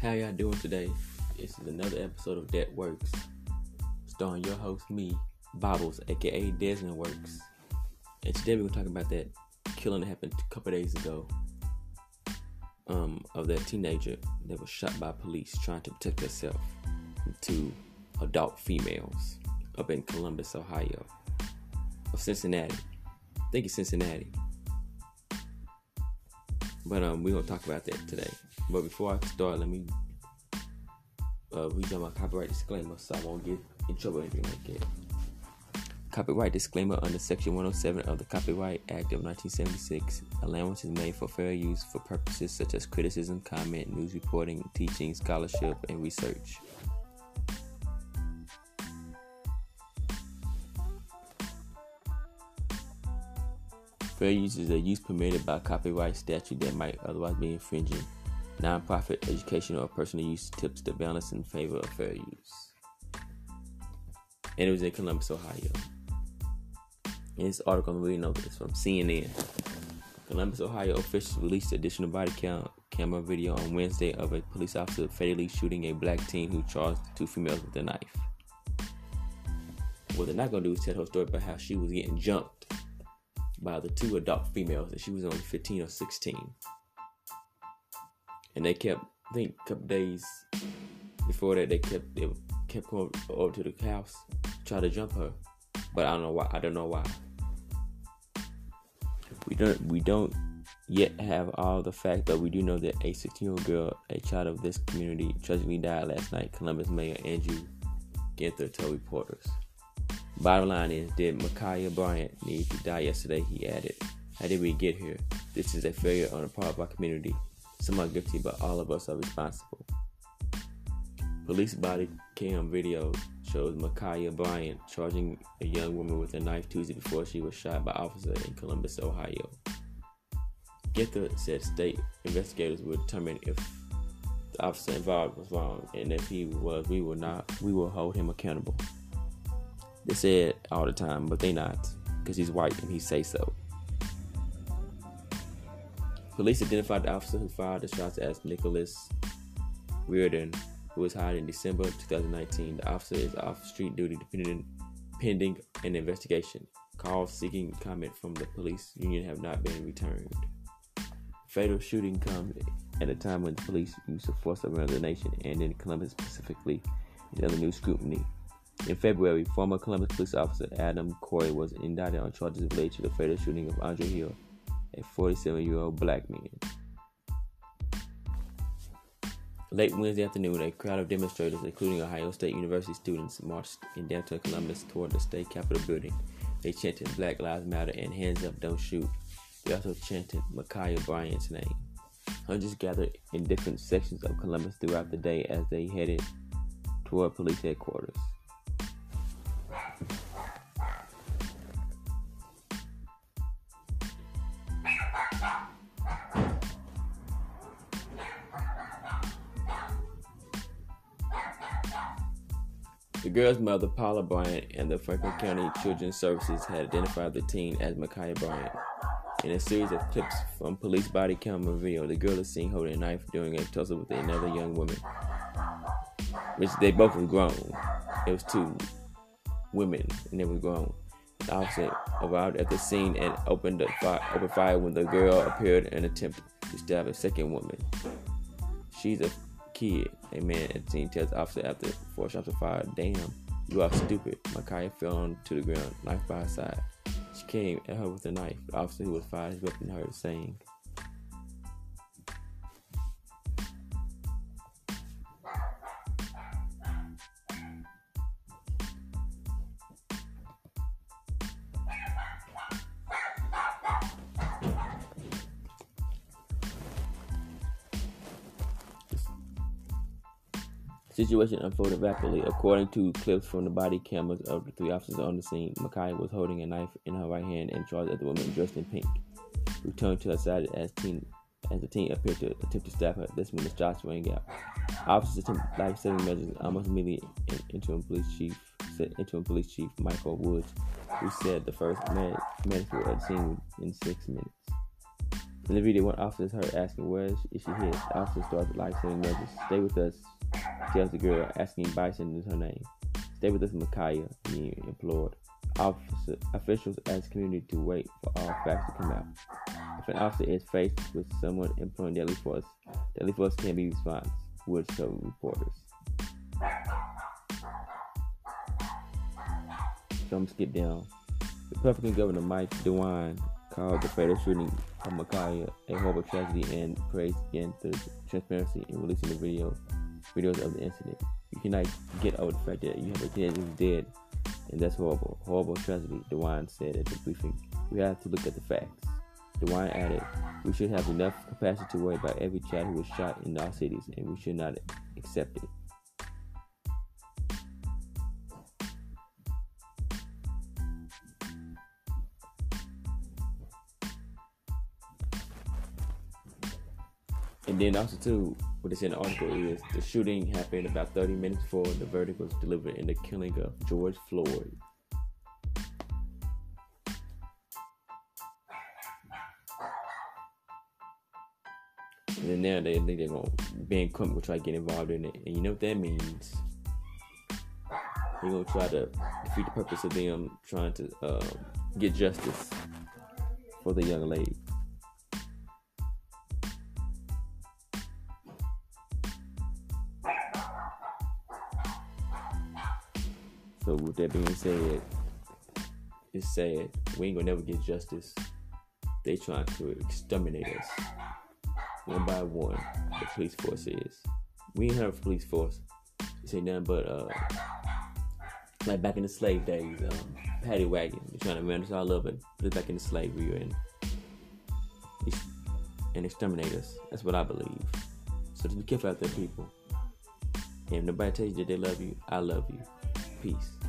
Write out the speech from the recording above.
How y'all doing today? This is another episode of That Works, starring your host, me, Bobbles, aka Desmond Works. And today we're gonna talk about that killing that happened a couple days ago. Um, of that teenager that was shot by police trying to protect herself two adult females up in Columbus, Ohio, of Cincinnati. I think it's Cincinnati. But um, we're gonna talk about that today. But before I start, let me uh, read my copyright disclaimer so I won't get in trouble or anything like that. Copyright disclaimer under Section 107 of the Copyright Act of 1976. Allowance is made for fair use for purposes such as criticism, comment, news reporting, teaching, scholarship, and research. Fair use is a use permitted by copyright statute that might otherwise be infringing. Nonprofit, educational, or personal use tips the balance in favor of fair use. And it was in Columbus, Ohio. In this article I'm reading over this from CNN. Columbus, Ohio officials released additional body count camera video on Wednesday of a police officer fatally shooting a black teen who charged two females with a knife. What they're not gonna do is tell her story about how she was getting jumped by the two adult females, and she was only 15 or 16. And they kept, I think, a couple days before that, they kept they kept going over to the house, try to jump her, but I don't know why. I don't know why. We don't we don't yet have all the facts, but we do know that a 16-year-old girl, a child of this community, tragically died last night. Columbus Mayor Andrew Ginther told reporters. Bottom line is, did Ma'Khia Bryant need to die yesterday? He added. How did we get here? This is a failure on the part of our community. Some are guilty, but all of us are responsible. Police body cam video shows Ma'Khia Bryant charging a young woman with a knife Tuesday before she was shot by officer in Columbus, Ohio. Ginther said state investigators will determine if the officer involved was wrong, and if he was, we will not. We will hold him accountable. They say it all the time, but they not, because he's white and he say so. Police identified the officer who fired the shots as Nicholas Reardon, who was hired in December 2019. The officer is off street duty pending an investigation. Calls seeking comment from the police union have not been returned. Fatal shooting comes at a time when the police use of force around the nation and in Columbus specifically under new scrutiny. In February, former Columbus police officer Adam Corey was indicted on charges related to the fatal shooting of Andre Hill, a 47 year old black man. Late Wednesday afternoon, a crowd of demonstrators, including Ohio State University students, marched in downtown Columbus toward the state capitol building. They chanted Black Lives Matter and Hands Up, Don't Shoot. They also chanted Ma'Khia Bryant's name. Hundreds gathered in different sections of Columbus throughout the day as they headed toward police headquarters. The girl's mother, Paula Bryant, and the Franklin County Children's Services had identified the teen as Ma'Khia Bryant. In a series of clips from police body camera video, the girl is seen holding a knife during a tussle with another young woman. Which they both were grown. It was two women, and they were grown. The officer arrived at the scene and opened, fire, opened fire when the girl appeared and attempted to stab a second woman. She's a kid, a man at the scene tells officer after four shots were fired, Damn, you are stupid. Ma'Khia fell onto the ground, knife by her side. She came at her with a knife. The officer who was fired his weapon her saying, situation unfolded rapidly. According to clips from the body cameras of the three officers on the scene, Ma'Khia was holding a knife in her right hand and charged at the woman dressed in pink, who turned to her side as teen as the teen appeared to attempt to stab her. This when the shots rang out. Officers attempted life-saving measures almost immediately. Interim police chief said police chief Michael Woods, who said the first man, medical at the scene in six minutes. In the video, one officer heard asking where is she hit. The officer starts life measures. Stay with us, tells the girl, asking Bison is her name. Stay with us, Ma'Khia, he implored. Officer, officials ask community to wait for all facts to come out. If an officer is faced with someone employing deadly force, deadly force can be response, would show reporters. So I'm skip down. Republican Governor Mike DeWine called the fatal shooting Ma'Khia a horrible tragedy and praised again the transparency in releasing the video videos of the incident. You cannot get over the fact that you have a teenager who's dead, and that's horrible, horrible tragedy. DeWine said at the briefing. We have to look at the facts. DeWine added, "We should have enough capacity to worry about every child who was shot in our cities, and we should not accept it." And then also too, what is in the article is the shooting happened about 30 minutes before the verdict was delivered in the killing of George Floyd. And then now they think they're gonna ban Trump will try to get involved in it. And you know what that means? They're gonna try to defeat the purpose of them trying to um, get justice for the young lady. So with that being said, it's sad. We ain't gonna never get justice. They trying to exterminate us. One by one, the police force is. We ain't heard of police force. This ain't nothing but uh like back in the slave days, um, paddy wagon. They're trying to run us all up and put us back into slavery and and exterminate us. That's what I believe. So just be careful out there, people. And if nobody tells you that they love you, I love you. Peace.